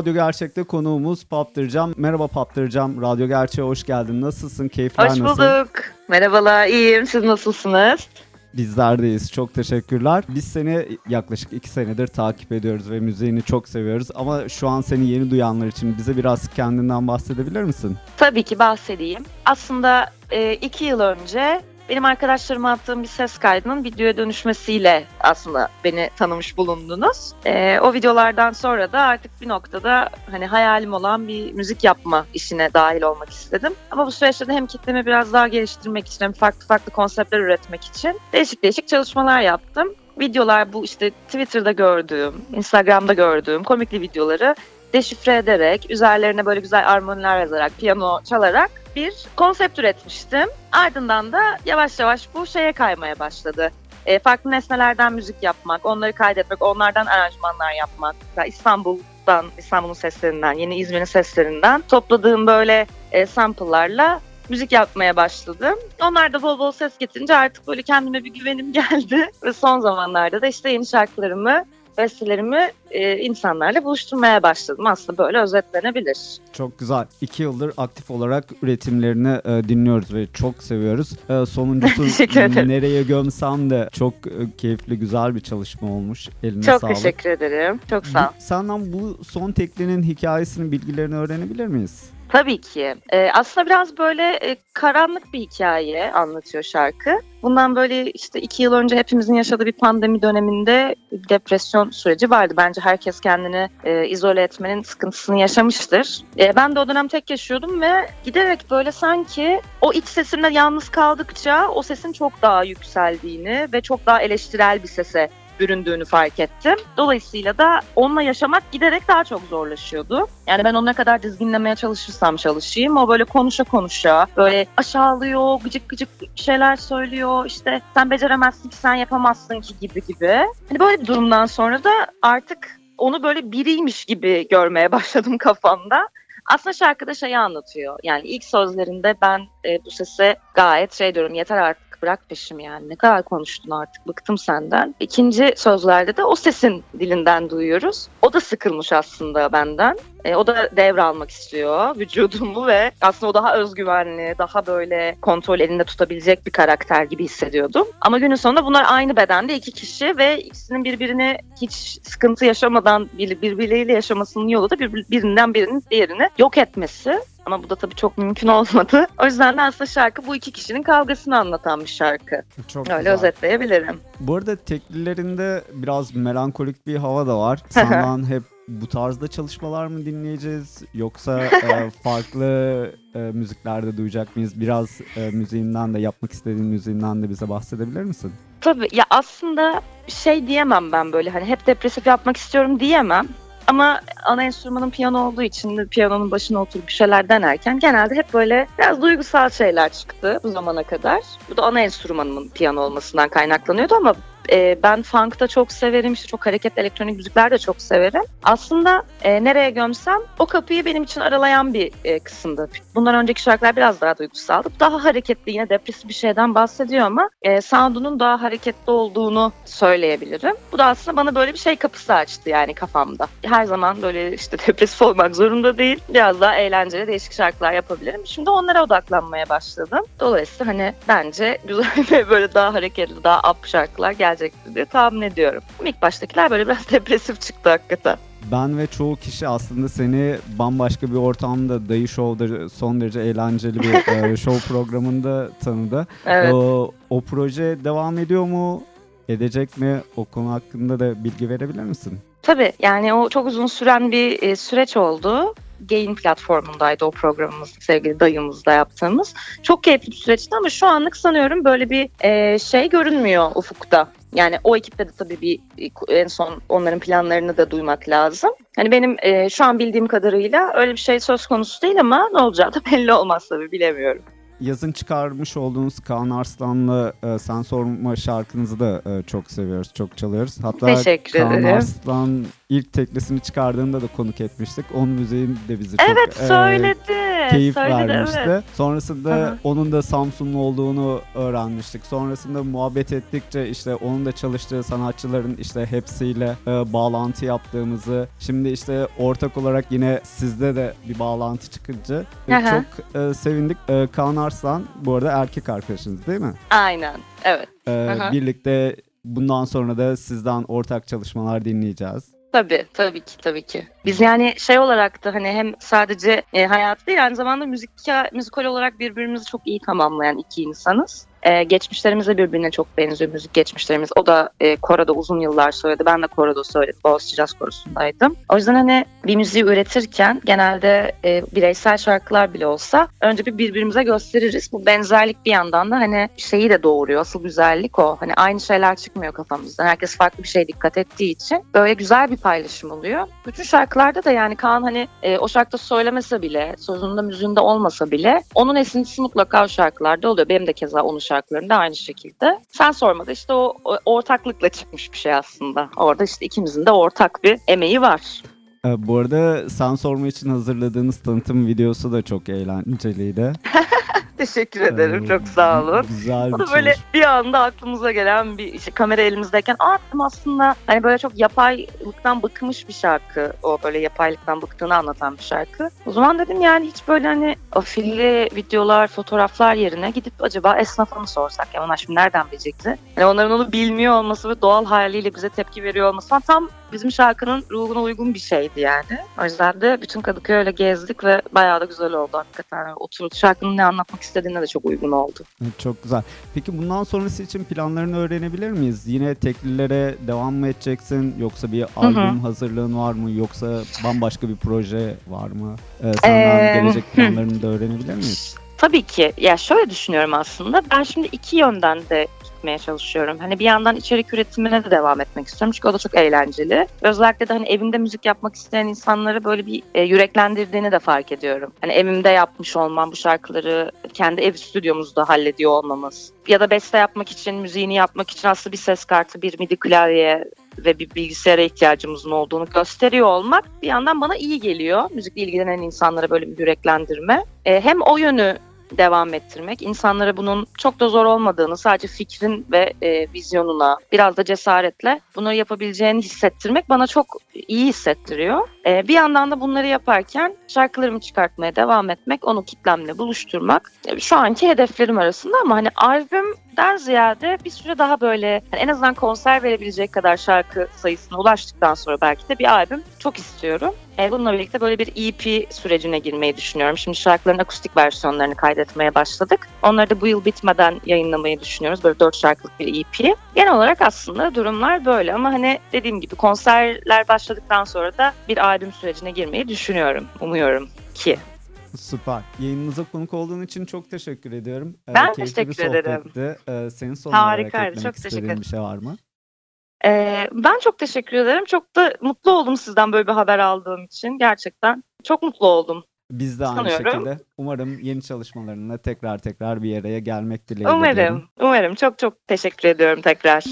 Radyo Gerçek'te konuğumuz Paptırcam. Merhaba Paptırcam, Radyo Gerçek'e hoş geldin. Nasılsın? Keyifler hoş nasıl? Hoş bulduk. Merhabalar, iyiyim. Siz nasılsınız? Bizlerdeyiz. Çok teşekkürler. Biz seni yaklaşık iki senedir takip ediyoruz ve müziğini çok seviyoruz. Ama şu an seni yeni duyanlar için bize biraz kendinden bahsedebilir misin? Tabii ki bahsedeyim. Aslında e, iki yıl önce benim arkadaşlarıma attığım bir ses kaydının videoya dönüşmesiyle aslında beni tanımış bulundunuz. Ee, o videolardan sonra da artık bir noktada hani hayalim olan bir müzik yapma işine dahil olmak istedim. Ama bu süreçte de hem kitlemi biraz daha geliştirmek için hem farklı farklı konseptler üretmek için değişik değişik çalışmalar yaptım videolar bu işte Twitter'da gördüğüm, Instagram'da gördüğüm komikli videoları deşifre ederek, üzerlerine böyle güzel armoniler yazarak, piyano çalarak bir konsept üretmiştim. Ardından da yavaş yavaş bu şeye kaymaya başladı. E, farklı nesnelerden müzik yapmak, onları kaydetmek, onlardan aranjmanlar yapmak. İstanbul'dan, İstanbul'un seslerinden, yeni İzmir'in seslerinden topladığım böyle e, sample'larla müzik yapmaya başladım. Onlar da bol bol ses getirince artık böyle kendime bir güvenim geldi. Ve son zamanlarda da işte yeni şarkılarımı bestelerimi e, insanlarla buluşturmaya başladım. Aslında böyle özetlenebilir. Çok güzel. İki yıldır aktif olarak üretimlerini e, dinliyoruz ve çok seviyoruz. E, sonuncusu Nereye Gömsem de çok e, keyifli, güzel bir çalışma olmuş. Eline çok sağlık. Çok teşekkür ederim. Çok sağ ol. Senden bu son teklinin hikayesini, bilgilerini öğrenebilir miyiz? Tabii ki. Ee, aslında biraz böyle e, karanlık bir hikaye anlatıyor şarkı. Bundan böyle işte iki yıl önce hepimizin yaşadığı bir pandemi döneminde depresyon süreci vardı. Bence herkes kendini e, izole etmenin sıkıntısını yaşamıştır. E, ben de o dönem tek yaşıyordum ve giderek böyle sanki o iç sesimle yalnız kaldıkça o sesin çok daha yükseldiğini ve çok daha eleştirel bir sese büründüğünü fark ettim. Dolayısıyla da onunla yaşamak giderek daha çok zorlaşıyordu. Yani ben ona kadar dizginlemeye çalışırsam çalışayım o böyle konuşa konuşa böyle aşağılıyor, gıcık gıcık şeyler söylüyor. İşte sen beceremezsin ki sen yapamazsın ki gibi gibi. Hani böyle bir durumdan sonra da artık onu böyle biriymiş gibi görmeye başladım kafamda. Aslında şarkıda şeyi anlatıyor. Yani ilk sözlerinde ben e, bu sese gayet şey diyorum yeter artık bırak peşimi yani ne kadar konuştun artık bıktım senden. İkinci sözlerde de o sesin dilinden duyuyoruz. O da sıkılmış aslında benden. E, o da devralmak istiyor vücudumu ve aslında o daha özgüvenli, daha böyle kontrol elinde tutabilecek bir karakter gibi hissediyordum. Ama günün sonunda bunlar aynı bedende iki kişi ve ikisinin birbirini hiç sıkıntı yaşamadan birbirleriyle yaşamasının yolu da birbirinden birinin diğerini yok etmesi. Ama bu da tabii çok mümkün olmadı. O yüzden de aslında şarkı bu iki kişinin kavgasını anlatan bir şarkı. Çok Öyle güzel. özetleyebilirim. Bu arada teklilerinde biraz melankolik bir hava da var. Senden hep bu tarzda çalışmalar mı dinleyeceğiz yoksa e, farklı e, müziklerde duyacak mıyız? Biraz e, müziğinden de yapmak istediğin müziğinden de bize bahsedebilir misin? Tabii ya aslında şey diyemem ben böyle hani hep depresif yapmak istiyorum diyemem. Ama ana enstrümanın piyano olduğu için piyanonun başına oturup bir şeyler denerken genelde hep böyle biraz duygusal şeyler çıktı bu zamana kadar. Bu da ana enstrümanımın piyano olmasından kaynaklanıyordu ama e, ben funk da çok severim, işte çok hareketli elektronik müzikler de çok severim. Aslında e, nereye gömsem o kapıyı benim için aralayan bir e, kısımdı. Bundan önceki şarkılar biraz daha duygusaldı. Daha hareketli yine depresif bir şeyden bahsediyor ama e, sound'unun daha hareketli olduğunu söyleyebilirim. Bu da aslında bana böyle bir şey kapısı açtı yani kafamda. Her zaman böyle işte depresif olmak zorunda değil. Biraz daha eğlenceli değişik şarkılar yapabilirim. Şimdi onlara odaklanmaya başladım. Dolayısıyla hani bence güzel ve böyle daha hareketli, daha up şarkılar gelecektir diye tahmin ediyorum. İlk baştakiler böyle biraz depresif çıktı hakikaten. ben ve çoğu kişi aslında seni bambaşka bir ortamda Dayı Show'da son derece eğlenceli bir e, show programında tanıdı. Evet. O, o proje devam ediyor mu? Edecek mi? O konu hakkında da bilgi verebilir misin? Tabii yani o çok uzun süren bir e, süreç oldu. Gain platformundaydı o programımız sevgili dayımızda yaptığımız. Çok keyifli bir süreçti ama şu anlık sanıyorum böyle bir e, şey görünmüyor ufukta. Yani o ekipte de tabii bir en son onların planlarını da duymak lazım. Hani benim e, şu an bildiğim kadarıyla öyle bir şey söz konusu değil ama ne olacağı da belli olmaz tabii bilemiyorum yazın çıkarmış olduğunuz Kaan Arslan'la e, Sen Sorma şarkınızı da e, çok seviyoruz, çok çalıyoruz. Hatta Teşekkür Kaan ederim. Arslan ilk teklisini çıkardığında da konuk etmiştik. Onun müziği de bizi evet, çok e, söyledi. keyif söyledi, vermişti. Evet. Sonrasında Hı-hı. onun da Samsunlu olduğunu öğrenmiştik. Sonrasında muhabbet ettikçe işte onun da çalıştığı sanatçıların işte hepsiyle e, bağlantı yaptığımızı, şimdi işte ortak olarak yine sizde de bir bağlantı çıkınca e, çok e, sevindik. E, Kaan Arslan bu arada erkek arkadaşınız değil mi? Aynen, evet. E, Hı-hı. birlikte bundan sonra da sizden ortak çalışmalar dinleyeceğiz. Tabii, tabii ki, tabii ki. Biz yani şey olarak da hani hem sadece e, hayat değil aynı zamanda müzik müzikal olarak birbirimizi çok iyi tamamlayan iki insanız. Ee, geçmişlerimiz de birbirine çok benziyor müzik geçmişlerimiz. O da e, koroda uzun yıllar söyledi. Ben de koroda söyledim. Boğaziçi Caz Korosu'ndaydım. O yüzden hani bir müziği üretirken genelde e, bireysel şarkılar bile olsa önce bir birbirimize gösteririz. Bu benzerlik bir yandan da hani şeyi de doğuruyor. Asıl güzellik o. Hani aynı şeyler çıkmıyor kafamızdan. Herkes farklı bir şeye dikkat ettiği için böyle güzel bir paylaşım oluyor. Bütün şarkılarda da yani Kaan hani e, o şarkıda söylemese bile, sözünde müziğinde olmasa bile onun esintisi mutlaka o şarkılarda oluyor. Benim de keza onun şarkılarında aynı şekilde. Sen sormada işte o, o ortaklıkla çıkmış bir şey aslında. Orada işte ikimizin de ortak bir emeği var. E, bu arada sen sorma için hazırladığınız tanıtım videosu da çok eğlenceliydi. Teşekkür ederim. Ee, Çok sağ olun. Güzel bir böyle bir anda aklımıza gelen bir işte kamera elimizdeyken aa aslında hani böyle çok yapaylıktan bıkmış bir şarkı. O böyle yapaylıktan bıktığını anlatan bir şarkı. O zaman dedim yani hiç böyle hani afilli videolar, fotoğraflar yerine gidip acaba esnafa mı sorsak? Ya onlar şimdi nereden bilecekti? Hani onların onu bilmiyor olması ve doğal haliyle bize tepki veriyor olması falan tam bizim şarkının ruhuna uygun bir şeydi yani. O yüzden de bütün Kadıköy'ü öyle gezdik ve bayağı da güzel oldu hakikaten. Yani Oturup şarkının ne anlatmak istediğine de çok uygun oldu. Çok güzel. Peki bundan sonrası için planlarını öğrenebilir miyiz? Yine teklilere devam mı edeceksin? Yoksa bir albüm hazırlığın var mı? Yoksa bambaşka bir proje var mı? Ee, senden Ee, gelecek planlarını da öğrenebilir miyiz? Tabii ki. Ya şöyle düşünüyorum aslında. Ben şimdi iki yönden de gitmeye çalışıyorum. Hani bir yandan içerik üretimine de devam etmek istiyorum. Çünkü o da çok eğlenceli. Özellikle de hani evinde müzik yapmak isteyen insanları böyle bir e, yüreklendirdiğini de fark ediyorum. Hani evimde yapmış olmam, bu şarkıları kendi ev stüdyomuzda hallediyor olmamız. Ya da beste yapmak için, müziğini yapmak için aslında bir ses kartı, bir midi klavye ve bir bilgisayara ihtiyacımızın olduğunu gösteriyor olmak bir yandan bana iyi geliyor. Müzikle ilgilenen insanlara böyle bir yüreklendirme. E, hem o yönü devam ettirmek, insanlara bunun çok da zor olmadığını, sadece fikrin ve e, vizyonuna, biraz da cesaretle bunları yapabileceğini hissettirmek bana çok iyi hissettiriyor. E, bir yandan da bunları yaparken şarkılarımı çıkartmaya devam etmek, onu kitlemle buluşturmak e, şu anki hedeflerim arasında ama hani albümden ziyade bir süre daha böyle yani en azından konser verebilecek kadar şarkı sayısına ulaştıktan sonra belki de bir albüm çok istiyorum. E, bununla birlikte böyle bir EP sürecine girmeyi düşünüyorum. Şimdi şarkıların akustik versiyonlarını kaydetmeye başladık. Onları da bu yıl bitmeden yayınlamayı düşünüyoruz. Böyle dört şarkılık bir EP. Genel olarak aslında durumlar böyle ama hani dediğim gibi konserler başladıktan sonra da bir albüm sürecine girmeyi düşünüyorum. Umuyorum ki. Süper. Yayınımıza konuk olduğun için çok teşekkür ediyorum. Ee, Ben keyifli teşekkür ederim. sohbetti. Ee, senin son olarak Harikaydı, çok teşekkür ederim. bir şey var mı? Ee, ben çok teşekkür ederim. Çok da mutlu oldum sizden böyle bir haber aldığım için. Gerçekten çok mutlu oldum. Biz de aynı Sanıyorum. şekilde. Umarım yeni çalışmalarınla tekrar tekrar bir araya gelmek dileğiyle. Umarım, diyorum. umarım. Çok çok teşekkür ediyorum tekrar.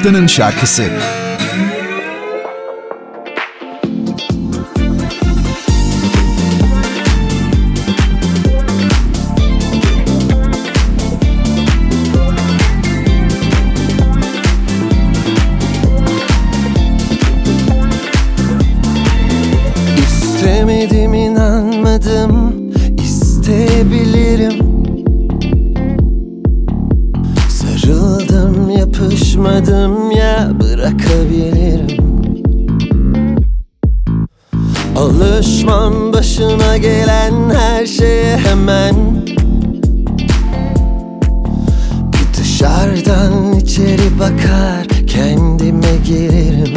Haftanın şarkısı. Alışmam başına gelen her şeye hemen. Bir dışarıdan içeri bakar kendime girerim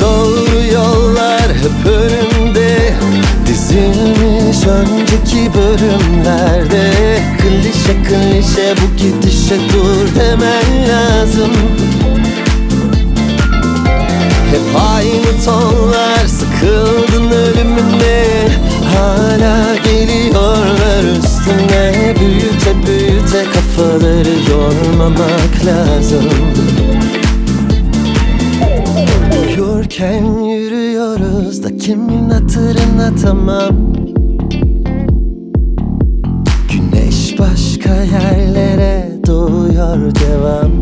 Doğru yollar hep önümde Dizilmiş önceki bölümlerde. Klişe klişe bu gidişe dur demen lazım aynı tonlar sıkıldın ölümüne. Hala geliyorlar üstüne. Büyüte büyüte kafaları yormamak lazım. Uyurken yürüyoruz da kimin hatırına tamam. Güneş başka yerlere doğuyor devam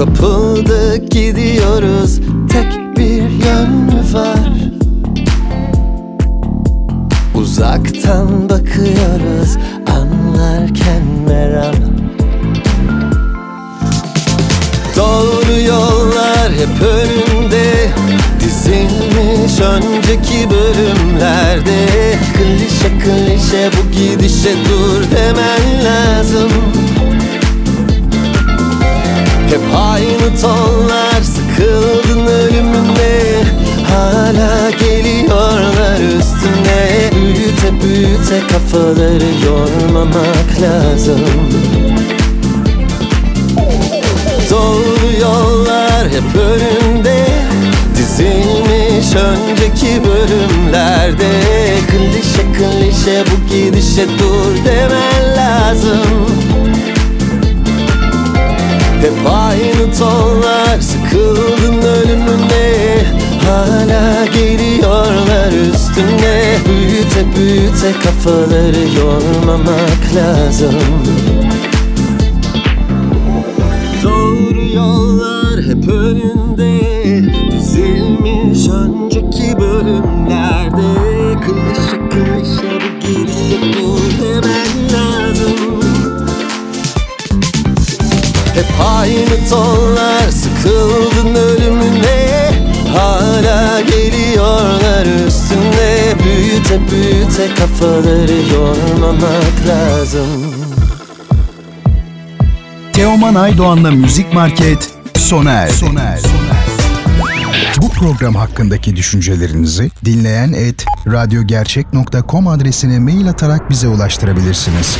Kapıldık gidiyoruz tek bir yön var? Uzaktan bakıyoruz anlarken meram Doğru yollar hep önümde Dizilmiş önceki bölümlerde. Klişe klişe bu gidişe dur demen Hep aynı tonlar sıkıldın ölümüne Hala geliyorlar üstüne Büyüte büyüte kafaları yormamak lazım. Doğru yollar hep önümde. Dizilmiş önceki bölümlerde. Klişe klişe bu gidişe dur demen lazım Büyüte büyüte kafaları yormamak lazım. Doğru yollar hep önünde Dizilmiş önceki bölümlerde Kılışa kılışa bu girişe dur demen lazım. Hep aynı tonlar sıkıldın öyle Büyüte büyüte kafaları yormamak lazım Teoman Aydoğan'la Müzik Market sona erdi. Bu program hakkındaki düşüncelerinizi dinleyen et radyogercek.com adresine mail atarak bize ulaştırabilirsiniz.